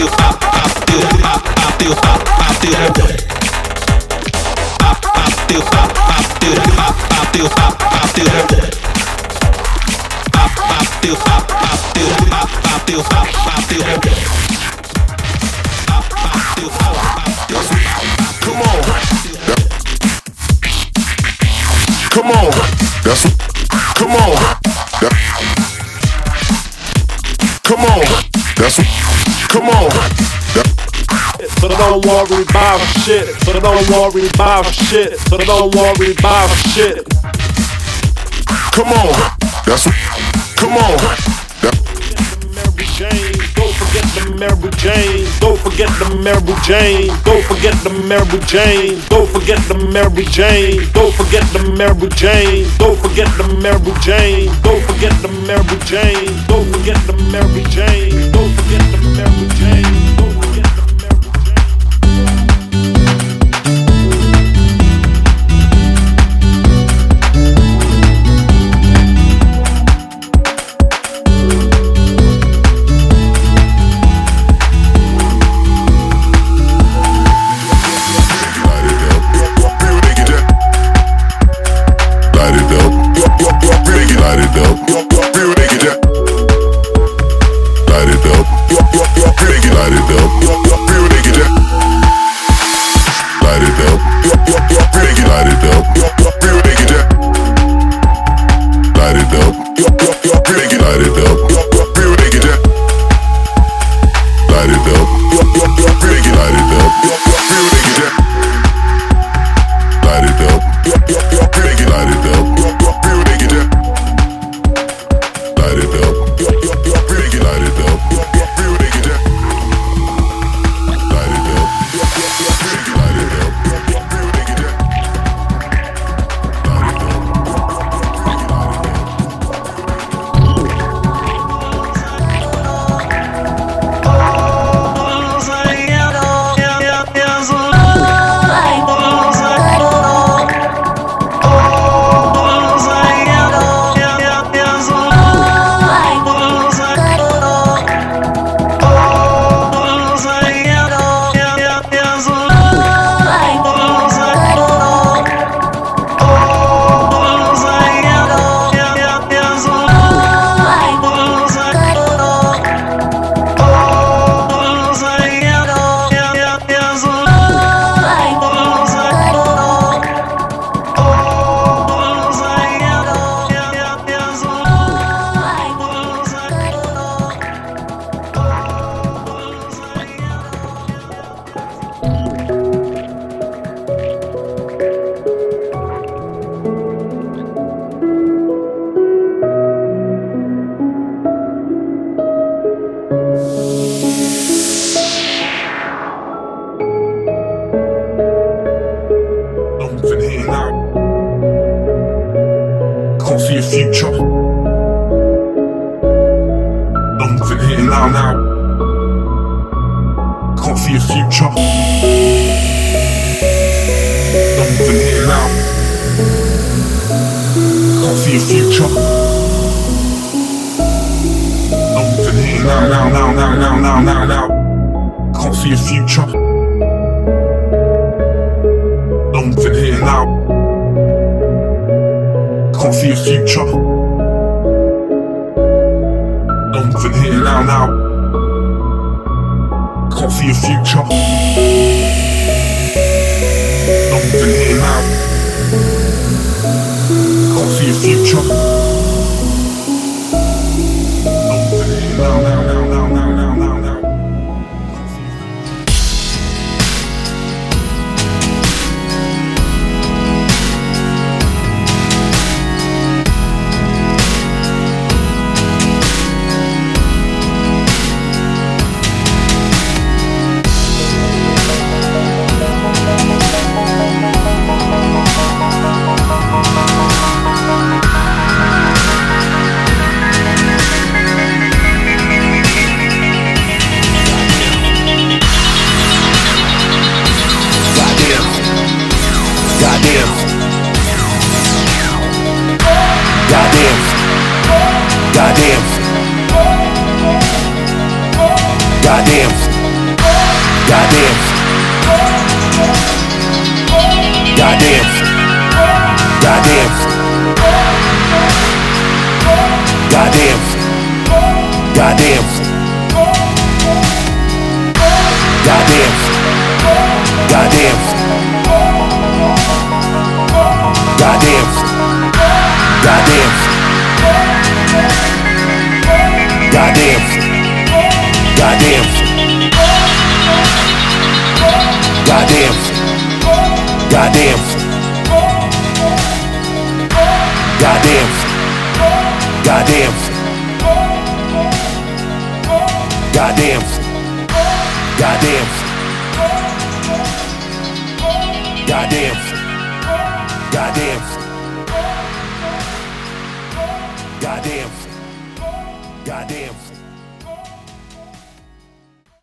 still, I, I still, I, I still, I, I still have one. I, I still, I, I still, I, I still, I, I still have one. I, I still, I, I still, I, I still, I, I still have one. I, I still, I, I still, come on. Come on, that's come on. That, come on, that's come on. So don't worry about shit. So don't worry about shit. So don't worry about shit. Come on. That's come on. That, Mary Jane. Don't forget the Mary Jane. Don't forget the Mary Jane. Don't forget the Mary Jane. Don't forget the Mary Jane. Don't forget the Mary Jane. Don't forget the Mary Jane. Don't forget the Mary Jane. Don't forget the Mary Jane. Don't forget the Light it up. Real nigga light it up. A future. Moving here now, now. Can't see a future. Moving here now. Can't see a future. Moving here now, now, now, now, now, now, now, now. Can't see a future. Moving here now see a future. Don't even hear it now, now. Can't see a future. Don't even hear it now. Can't see a future. Goddamn. Goddamn. Goddamn. Goddamn. Goddamn. Goddamn. Goddamn.